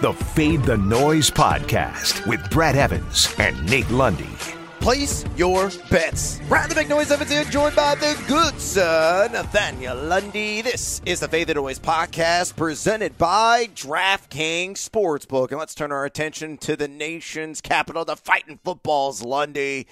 the Fade the Noise podcast with Brad Evans and Nate Lundy. Place your bets. Brad the Big Noise Evans here, joined by the good son, Nathaniel Lundy. This is the Fade the Noise podcast presented by DraftKings Sportsbook. And let's turn our attention to the nation's capital, the fighting footballs, Lundy.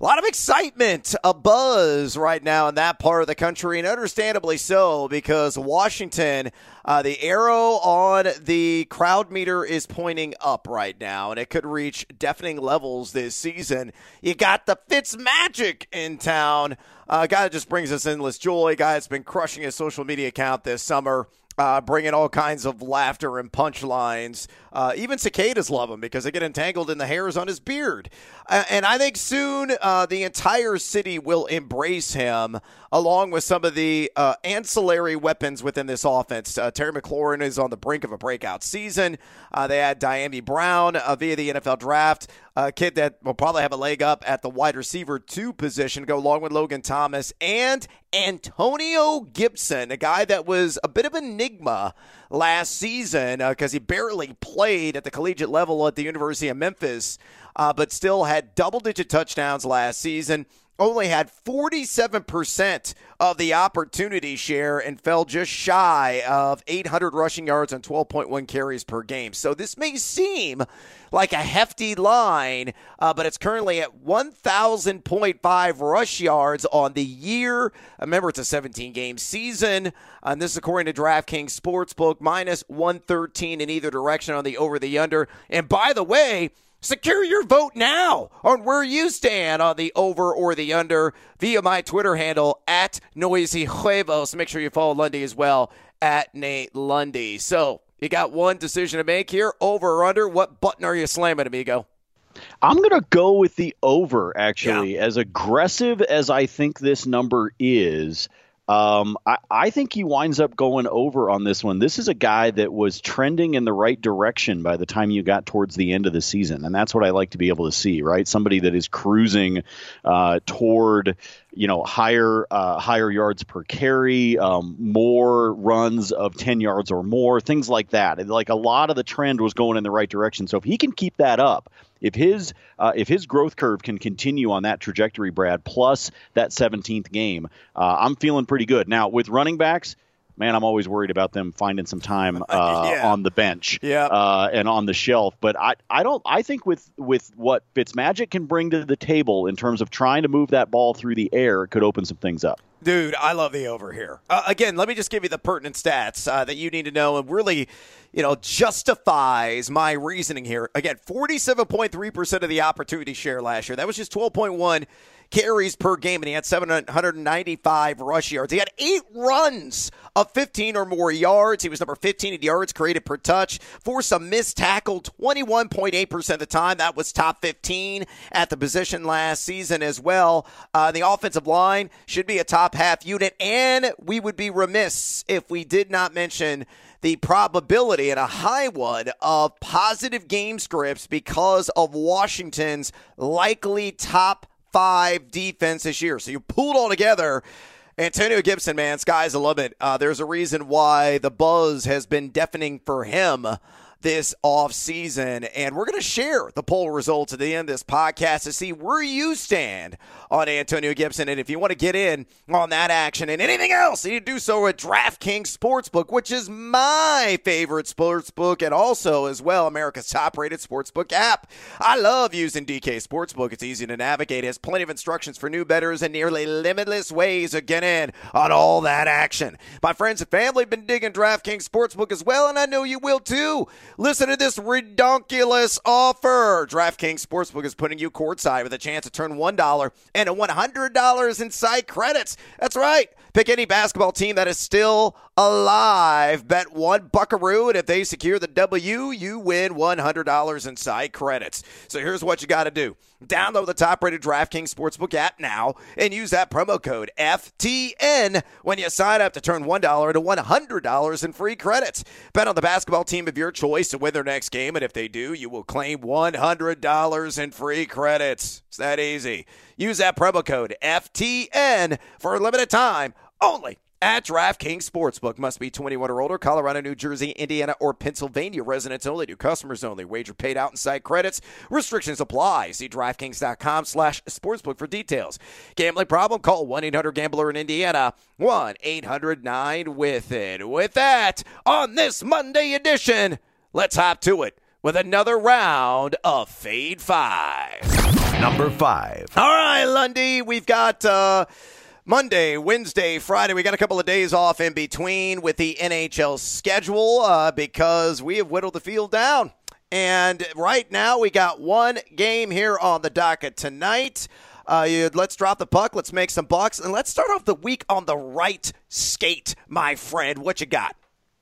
A lot of excitement, a buzz right now in that part of the country, and understandably so because Washington, uh, the arrow on the crowd meter is pointing up right now, and it could reach deafening levels this season. You got the Fitz Magic in town. A uh, guy that just brings us endless joy. Guy that's been crushing his social media account this summer uh, bringing all kinds of laughter and punchlines. Uh, even cicadas love him because they get entangled in the hairs on his beard. And I think soon uh, the entire city will embrace him, along with some of the uh, ancillary weapons within this offense. Uh, Terry McLaurin is on the brink of a breakout season. they had Dyami Brown via the NFL draft a kid that will probably have a leg up at the wide receiver two position, go along with Logan Thomas and Antonio Gibson, a guy that was a bit of an enigma last season because uh, he barely played at the collegiate level at the University of Memphis, uh, but still had double digit touchdowns last season only had 47% of the opportunity share and fell just shy of 800 rushing yards and 12.1 carries per game. So this may seem like a hefty line, uh, but it's currently at 1,000.5 rush yards on the year. Remember, it's a 17 game season. And this is according to DraftKings Sportsbook, minus 113 in either direction on the over the under. And by the way, Secure your vote now on where you stand on the over or the under via my Twitter handle at Noisy Huevos. Make sure you follow Lundy as well at Nate Lundy. So you got one decision to make here over or under. What button are you slamming, amigo? I'm going to go with the over, actually. Yeah. As aggressive as I think this number is, um, I, I, think he winds up going over on this one. This is a guy that was trending in the right direction by the time you got towards the end of the season, and that's what I like to be able to see. Right, somebody that is cruising uh, toward you know higher uh, higher yards per carry, um, more runs of ten yards or more, things like that. Like a lot of the trend was going in the right direction. So if he can keep that up, if his uh, if his growth curve can continue on that trajectory, Brad, plus that 17th game, uh, I'm feeling pretty good. Now with running backs man, I'm always worried about them finding some time uh, yeah. on the bench yeah. uh, and on the shelf. But I, I don't. I think with with what Fitzmagic can bring to the table in terms of trying to move that ball through the air, it could open some things up. Dude, I love the over here. Uh, again, let me just give you the pertinent stats uh, that you need to know and really, you know, justifies my reasoning here. Again, 47.3% of the opportunity share last year. That was just 12.1 carries per game, and he had 795 rush yards. He had eight runs of 15 or more yards. He was number 15 in yards created per touch. Forced a missed tackle 21.8% of the time. That was top 15 at the position last season as well. Uh, the offensive line should be a top half unit, and we would be remiss if we did not mention the probability and a high one of positive game scripts because of Washington's likely top five defense this year. So you pull it all together. Antonio Gibson, man, sky's the limit. Uh, there's a reason why the buzz has been deafening for him this off season, and we're going to share the poll results at the end of this podcast to see where you stand on Antonio Gibson. And if you want to get in on that action and anything else, you to do so at DraftKings Sportsbook, which is my favorite sportsbook, and also as well America's top-rated sportsbook app. I love using DK Sportsbook. It's easy to navigate. It has plenty of instructions for new bettors and nearly limitless ways of getting in on all that action. My friends and family have been digging DraftKings Sportsbook as well, and I know you will too. Listen to this redonkulous offer. DraftKings Sportsbook is putting you courtside with a chance to turn $1 and a $100 in site credits. That's right. Pick any basketball team that is still alive. Bet one buckaroo, and if they secure the W, you win $100 in site credits. So here's what you got to do. Download the top-rated DraftKings Sportsbook app now and use that promo code FTN when you sign up to turn $1 to $100 in free credits. Bet on the basketball team of your choice to win their next game, and if they do, you will claim $100 in free credits. It's that easy. Use that promo code FTN for a limited time only at DraftKings Sportsbook. Must be 21 or older. Colorado, New Jersey, Indiana, or Pennsylvania residents only. New customers only. Wager paid out in site credits. Restrictions apply. See DraftKings.com slash sportsbook for details. Gambling problem? Call 1-800-GAMBLER in Indiana. 1-800-9-WITH-IT. With that, on this Monday edition, let's hop to it with another round of Fade 5. Number five. All right, Lundy, we've got... Uh, Monday, Wednesday, Friday. We got a couple of days off in between with the NHL schedule uh, because we have whittled the field down. And right now, we got one game here on the docket tonight. Uh, you, let's drop the puck. Let's make some bucks. And let's start off the week on the right skate, my friend. What you got?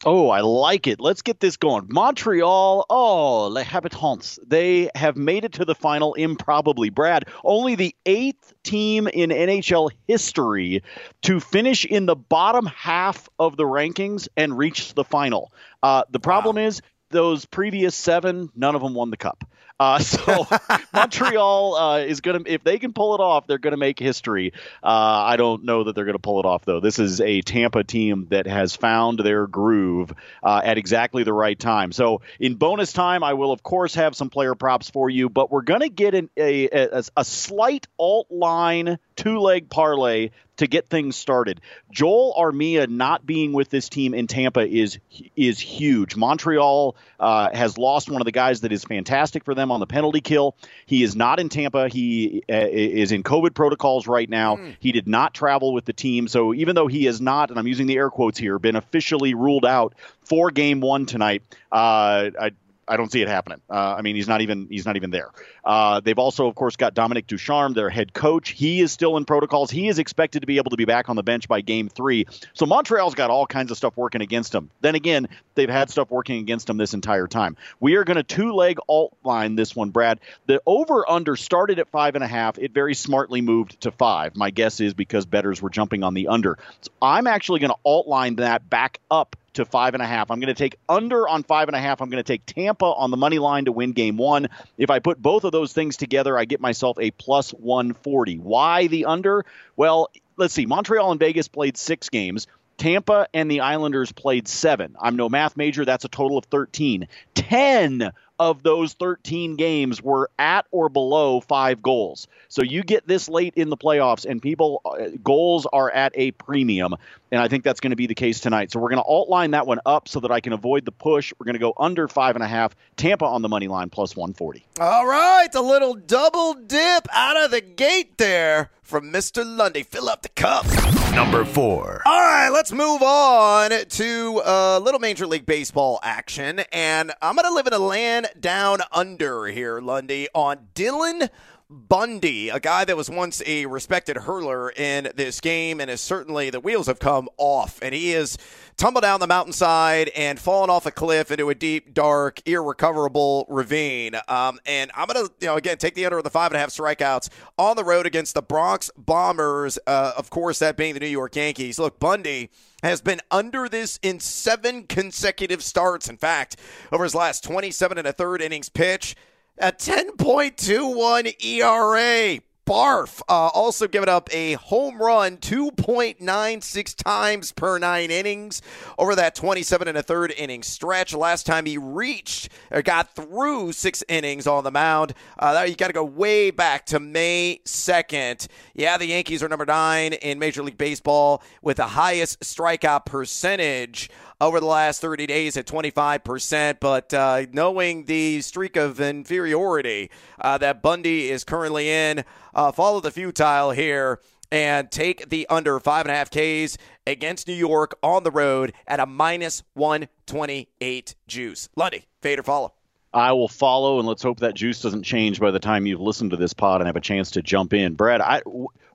Oh, I like it. Let's get this going. Montreal, oh, Les Habitants. They have made it to the final improbably. Brad, only the eighth team in NHL history to finish in the bottom half of the rankings and reach the final. Uh, the problem wow. is those previous seven, none of them won the cup. Uh, so Montreal uh, is going to, if they can pull it off, they're going to make history. Uh, I don't know that they're going to pull it off, though. This is a Tampa team that has found their groove uh, at exactly the right time. So in bonus time, I will, of course, have some player props for you, but we're going to get an, a, a, a slight alt line two leg parlay to get things started. Joel Armia not being with this team in Tampa is is huge. Montreal uh, has lost one of the guys that is fantastic for them on the penalty kill. He is not in Tampa. He uh, is in COVID protocols right now. Mm. He did not travel with the team, so even though he is not, and I'm using the air quotes here, been officially ruled out for Game One tonight. Uh, I, I don't see it happening. Uh, I mean, he's not even he's not even there. Uh, they've also, of course, got Dominique Ducharme, their head coach. He is still in protocols. He is expected to be able to be back on the bench by Game Three. So Montreal's got all kinds of stuff working against them. Then again, they've had stuff working against them this entire time. We are going to two leg alt line this one, Brad. The over under started at five and a half. It very smartly moved to five. My guess is because betters were jumping on the under. So I'm actually going to alt line that back up to five and a half. I'm going to take under on five and a half. I'm going to take Tampa on the money line to win game one. If I put both of those things together, I get myself a plus 140. Why the under? Well, let's see. Montreal and Vegas played six games. Tampa and the Islanders played seven. I'm no math major. That's a total of 13. 10 of those 13 games were at or below five goals. So you get this late in the playoffs, and people uh, goals are at a premium, and I think that's going to be the case tonight. So we're going to alt line that one up so that I can avoid the push. We're going to go under five and a half. Tampa on the money line plus 140. All right, a little double dip out of the gate there from Mr. Lundy. Fill up the cup. Number four. All right, let's move on to a little Major League Baseball action. And I'm going to live in a land down under here, Lundy, on Dylan Bundy, a guy that was once a respected hurler in this game, and is certainly the wheels have come off, and he is tumbled down the mountainside and fallen off a cliff into a deep, dark, irrecoverable ravine. Um, and I'm gonna, you know, again take the under of the five and a half strikeouts on the road against the Bronx Bombers. Uh, of course, that being the New York Yankees. Look, Bundy has been under this in seven consecutive starts. In fact, over his last 27 and a third innings pitch a 10.21 ERA. Barf. Uh, also giving up a home run 2.96 times per nine innings over that 27 and a third inning stretch. Last time he reached or got through six innings on the mound, uh, you got to go way back to May 2nd. Yeah, the Yankees are number nine in Major League Baseball with the highest strikeout percentage over the last 30 days at 25%. But uh, knowing the streak of inferiority uh, that Bundy is currently in, uh, follow the futile here and take the under five and a half Ks against New York on the road at a minus 128 juice. Lundy, fade or follow? I will follow, and let's hope that juice doesn't change by the time you've listened to this pod and have a chance to jump in. Brad, I,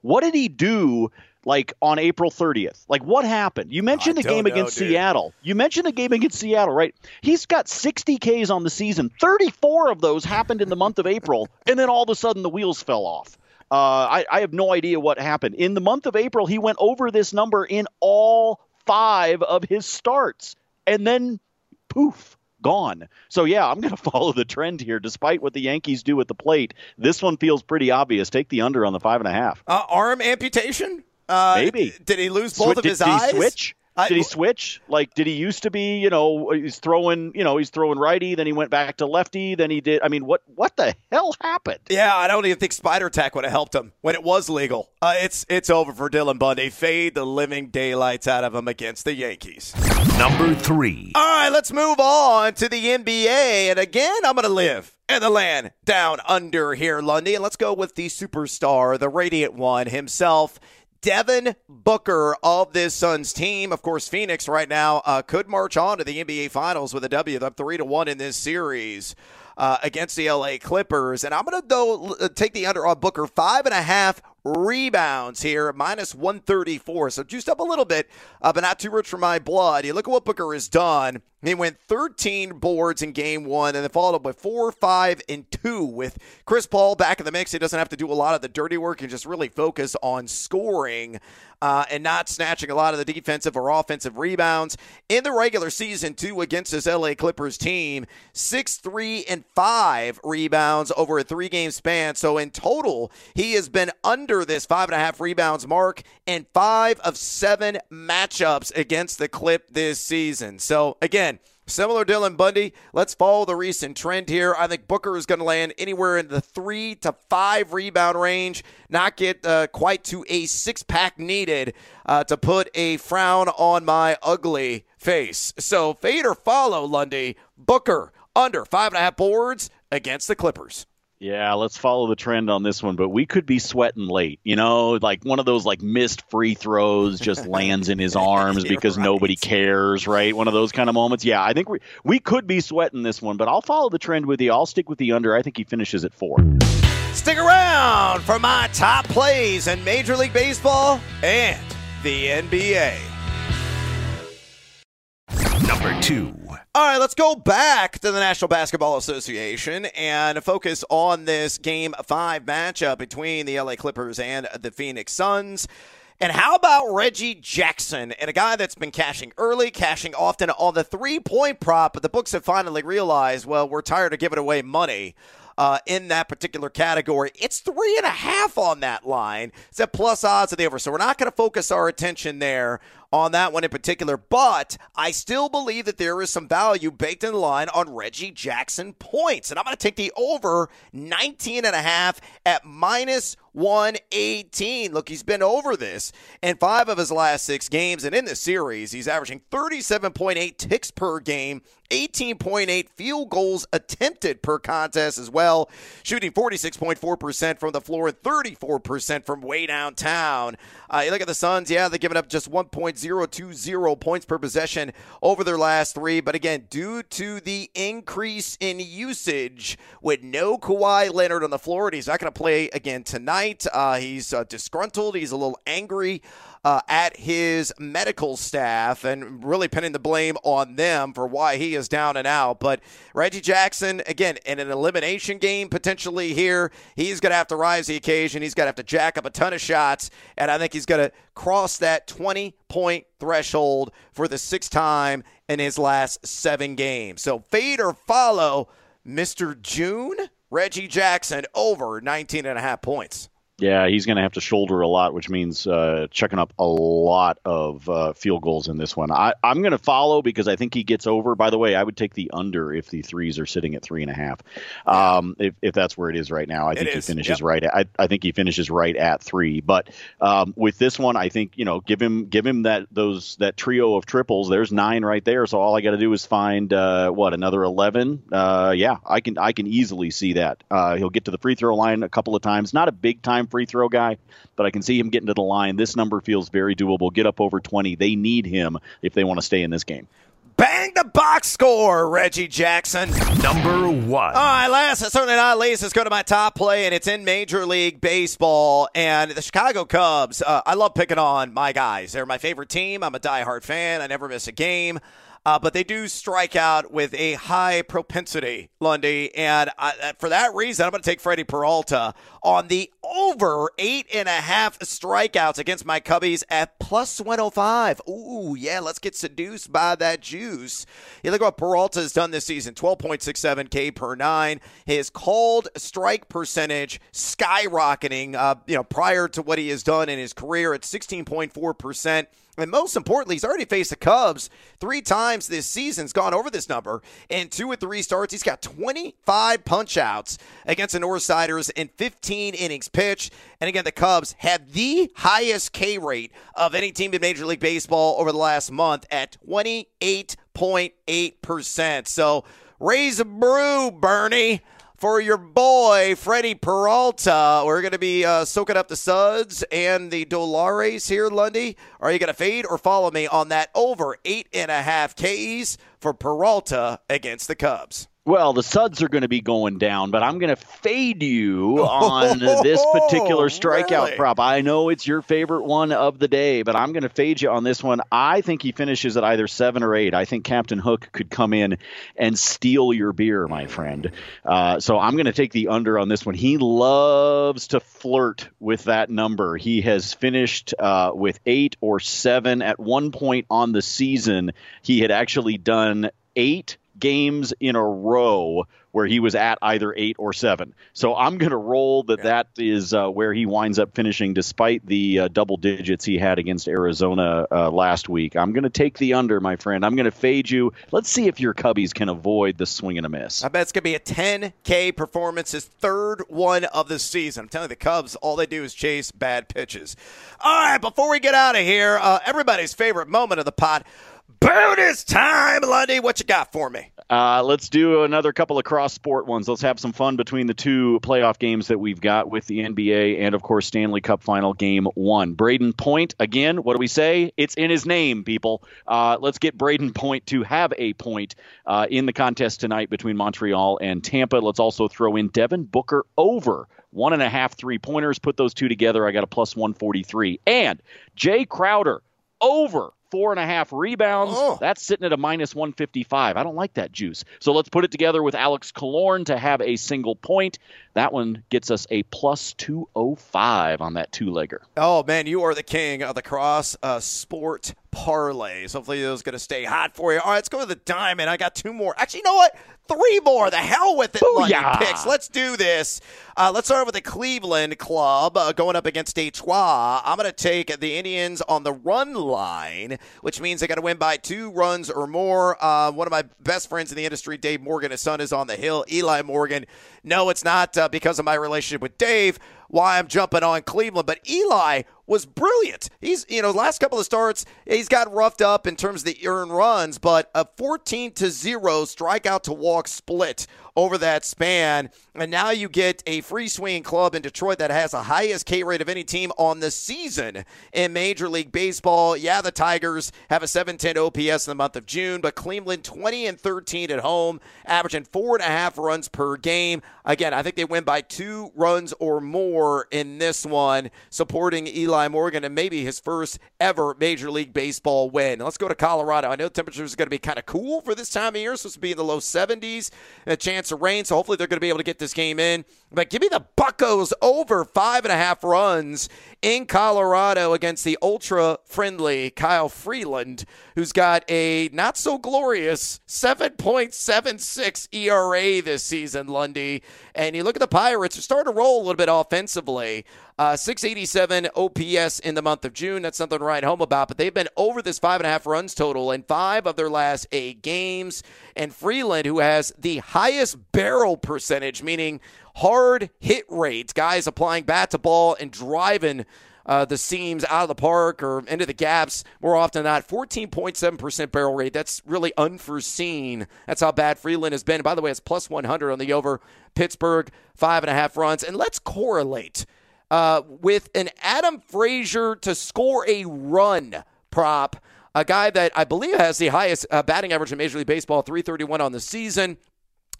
what did he do like on April 30th? Like what happened? You mentioned the game know, against dude. Seattle. You mentioned the game against Seattle, right? He's got 60 Ks on the season. 34 of those happened in the month of April, and then all of a sudden the wheels fell off. Uh, I, I have no idea what happened. In the month of April, he went over this number in all five of his starts, and then poof gone. So yeah, I'm going to follow the trend here. Despite what the Yankees do at the plate, this one feels pretty obvious. Take the under on the five and a half. Uh, arm amputation. Uh, Maybe. Did he lose both Swi- of did, his did eyes? he switch? I- did he switch? Like, did he used to be? You know, he's throwing. You know, he's throwing righty. Then he went back to lefty. Then he did. I mean, what? What the hell happened? Yeah, I don't even think Spider Tack would have helped him when it was legal. Uh, it's it's over for Dylan Bundy. Fade the living daylights out of him against the Yankees. Number three. All right, let's move on to the NBA. And again, I'm going to live in the land down under here, Lundy. And let's go with the superstar, the radiant one himself. Devin Booker of this Suns team. Of course, Phoenix right now uh, could march on to the NBA Finals with a W. They're up three to one in this series uh, against the LA Clippers. And I'm going to go uh, take the under on Booker five and a half rebounds here, minus 134. So juiced up a little bit, uh, but not too rich for my blood. You look at what Booker has done. He went 13 boards in game one and then followed up with four, five, and two with Chris Paul back in the mix. He doesn't have to do a lot of the dirty work and just really focus on scoring uh, and not snatching a lot of the defensive or offensive rebounds. In the regular season, two against this LA Clippers team, six, three, and five rebounds over a three game span. So in total, he has been under this five and a half rebounds mark in five of seven matchups against the Clip this season. So again, Similar Dylan Bundy, let's follow the recent trend here. I think Booker is going to land anywhere in the three to five rebound range, not get uh, quite to a six pack needed uh, to put a frown on my ugly face. So fade or follow, Lundy. Booker under five and a half boards against the Clippers. Yeah, let's follow the trend on this one, but we could be sweating late. You know, like one of those like missed free throws just lands in his arms because right. nobody cares, right? One of those kind of moments. Yeah, I think we we could be sweating this one, but I'll follow the trend with you. I'll stick with the under. I think he finishes at four. Stick around for my top plays in Major League Baseball and the NBA. Number two. All right, let's go back to the National Basketball Association and focus on this game five matchup between the LA Clippers and the Phoenix Suns. And how about Reggie Jackson and a guy that's been cashing early, cashing often on the three point prop, but the books have finally realized, well, we're tired of giving away money. Uh, in that particular category. It's three and a half on that line. It's at plus odds of the over. So we're not going to focus our attention there on that one in particular, but I still believe that there is some value baked in the line on Reggie Jackson points. And I'm going to take the over 19 and a half at minus 118. Look, he's been over this in five of his last six games. And in the series, he's averaging 37.8 ticks per game, 18.8 field goals attempted per contest as well, shooting 46.4% from the floor and 34% from way downtown. Uh, you look at the Suns, yeah, they're giving up just 1.020 points per possession over their last three. But again, due to the increase in usage with no Kawhi Leonard on the floor, and he's not going to play again tonight. Uh, he's uh, disgruntled. He's a little angry. Uh, at his medical staff and really pinning the blame on them for why he is down and out. But Reggie Jackson, again, in an elimination game potentially here, he's going to have to rise the occasion. He's going to have to jack up a ton of shots, and I think he's going to cross that 20 point threshold for the sixth time in his last seven games. So fade or follow Mr. June, Reggie Jackson, over 19 and a half points. Yeah, he's going to have to shoulder a lot, which means uh, checking up a lot of uh, field goals in this one. I, I'm going to follow because I think he gets over. By the way, I would take the under if the threes are sitting at three and a half. Um, if, if that's where it is right now, I think he is, finishes yep. right. At, I, I think he finishes right at three. But um, with this one, I think you know, give him give him that those that trio of triples. There's nine right there. So all I got to do is find uh, what another eleven. Uh, yeah, I can I can easily see that. Uh, he'll get to the free throw line a couple of times. Not a big time free throw guy, but I can see him getting to the line. This number feels very doable. Get up over 20. They need him if they want to stay in this game. Bang the box score, Reggie Jackson. Number one. All right, last, certainly not least, let's go to my top play, and it's in Major League Baseball. And the Chicago Cubs, uh, I love picking on my guys. They're my favorite team. I'm a diehard fan. I never miss a game. Uh, but they do strike out with a high propensity, Lundy. And I, for that reason, I'm going to take Freddie Peralta on the over eight and a half strikeouts against my Cubbies at plus 105. Ooh, yeah, let's get seduced by that juice. You look at what Peralta has done this season 12.67 K per nine. His called strike percentage skyrocketing, uh, you know, prior to what he has done in his career at 16.4%. And most importantly, he's already faced the Cubs three times this season. He's gone over this number in two or three starts. He's got 25 punchouts against the Northsiders in 15 innings pitched. And again, the Cubs had the highest K rate of any team in Major League Baseball over the last month at 28.8%. So raise a brew, Bernie for your boy Freddie Peralta. We're going to be uh, soaking up the suds and the Dolares here, Lundy. Are you going to fade or follow me on that over eight and a half Ks for Peralta against the Cubs? Well, the suds are going to be going down, but I'm going to fade you on this particular strikeout really? prop. I know it's your favorite one of the day, but I'm going to fade you on this one. I think he finishes at either seven or eight. I think Captain Hook could come in and steal your beer, my friend. Uh, so I'm going to take the under on this one. He loves to flirt with that number. He has finished uh, with eight or seven. At one point on the season, he had actually done eight games in a row where he was at either eight or seven. So I'm going to roll that that is uh, where he winds up finishing, despite the uh, double digits he had against Arizona uh, last week. I'm going to take the under, my friend. I'm going to fade you. Let's see if your Cubbies can avoid the swing and a miss. I bet it's going to be a 10K performance, his third one of the season. I'm telling you, the Cubs, all they do is chase bad pitches. All right, before we get out of here, uh, everybody's favorite moment of the pot. Bonus time, Lundy. What you got for me? Uh, let's do another couple of cross sport ones. Let's have some fun between the two playoff games that we've got with the NBA and, of course, Stanley Cup final game one. Brayden Point, again, what do we say? It's in his name, people. Uh, let's get Brayden Point to have a point uh, in the contest tonight between Montreal and Tampa. Let's also throw in Devin Booker over one and a half three pointers. Put those two together. I got a plus 143. And Jae Crowder over four and a half rebounds. Oh. That's sitting at a minus 155. I don't like that juice. So let's put it together with Alex Killorn to have a single point. That one gets us a plus 205 on that two legger. Oh, man, you are the king of the cross uh, sport parlays. Hopefully, those going to stay hot for you. All right, let's go to the diamond. I got two more. Actually, you know what? Three more. The hell with it, Lundy Booyah. picks. Let's do this. Uh, let's start with the Cleveland Club uh, going up against Detroit. I'm going to take the Indians on the run line, which means they got to win by two runs or more. Uh, one of my best friends in the industry, Dave Morgan, his son is on the hill. Eli Morgan. No, it's not uh, because of my relationship with Dave why I'm jumping on Cleveland, but Eli was brilliant. He's, you know, last couple of starts, he's got roughed up in terms of the earned runs, but a 14 to 0 strikeout to walk split over that span. And now you get a free swinging club in Detroit that has the highest K rate of any team on the season in Major League Baseball. Yeah, the Tigers have a 710 OPS in the month of June, but Cleveland 20 and 13 at home, averaging four and a half runs per game. Again, I think they win by two runs or more in this one, supporting Eli Morgan and maybe his first ever Major League Baseball win. Let's go to Colorado. I know temperatures are going to be kind of cool for this time of year, supposed to be in the low 70s, a chance of rain, so hopefully they're going to be able to get this game in. But give me the Buckos over five and a half runs in Colorado against the ultra friendly Kyle Freeland, who's got a not so glorious 7.76 ERA this season, Lundy. And you look at the Pirates, they're starting to roll a little bit offensively. Uh, 687 OPS in the month of June. That's something to write home about. But they've been over this five and a half runs total in five of their last eight games. And Freeland, who has the highest barrel percentage, meaning hard hit rates, guys applying bat to ball and driving uh, the seams out of the park or into the gaps more often than not. 14.7% barrel rate. That's really unforeseen. That's how bad Freeland has been. And by the way, it's plus 100 on the over. Pittsburgh, five and a half runs. And let's correlate uh, with an Adam Frazier to score a run prop. A guy that I believe has the highest uh, batting average in Major League Baseball, 331 on the season.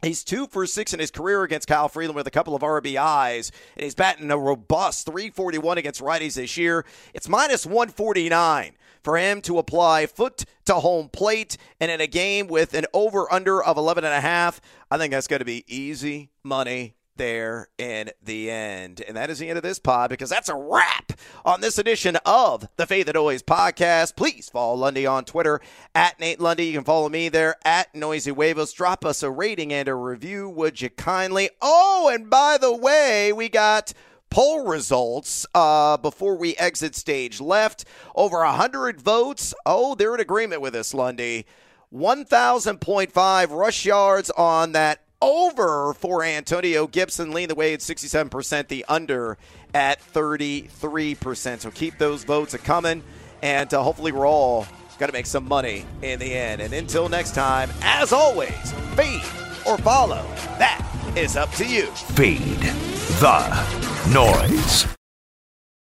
He's two for six in his career against Kyle Freeland with a couple of RBIs, and he's batting a robust 341 against righties this year. It's minus 149 for him to apply foot to home plate, and in a game with an over under of 11 and a half, I think that's going to be easy money there in the end. And that is the end of this pod because that's a wrap on this edition of the Fade the Noise podcast. Please follow Lundy on Twitter at Nate Lundy. You can follow me there at Noisy Huevos. Drop us a rating and a review, would you kindly? Oh, and by the way, we got poll results uh, before we exit stage left. Over 100 votes. Oh, they're in agreement with us, Lundy. 1,000.5 rush yards on that over for Antonio Gibson, leading the way at 67%, the under at 33%. So keep those votes a coming, and uh, hopefully we're all going to make some money in the end. And until next time, as always, feed or follow. That is up to you. Feed the noise.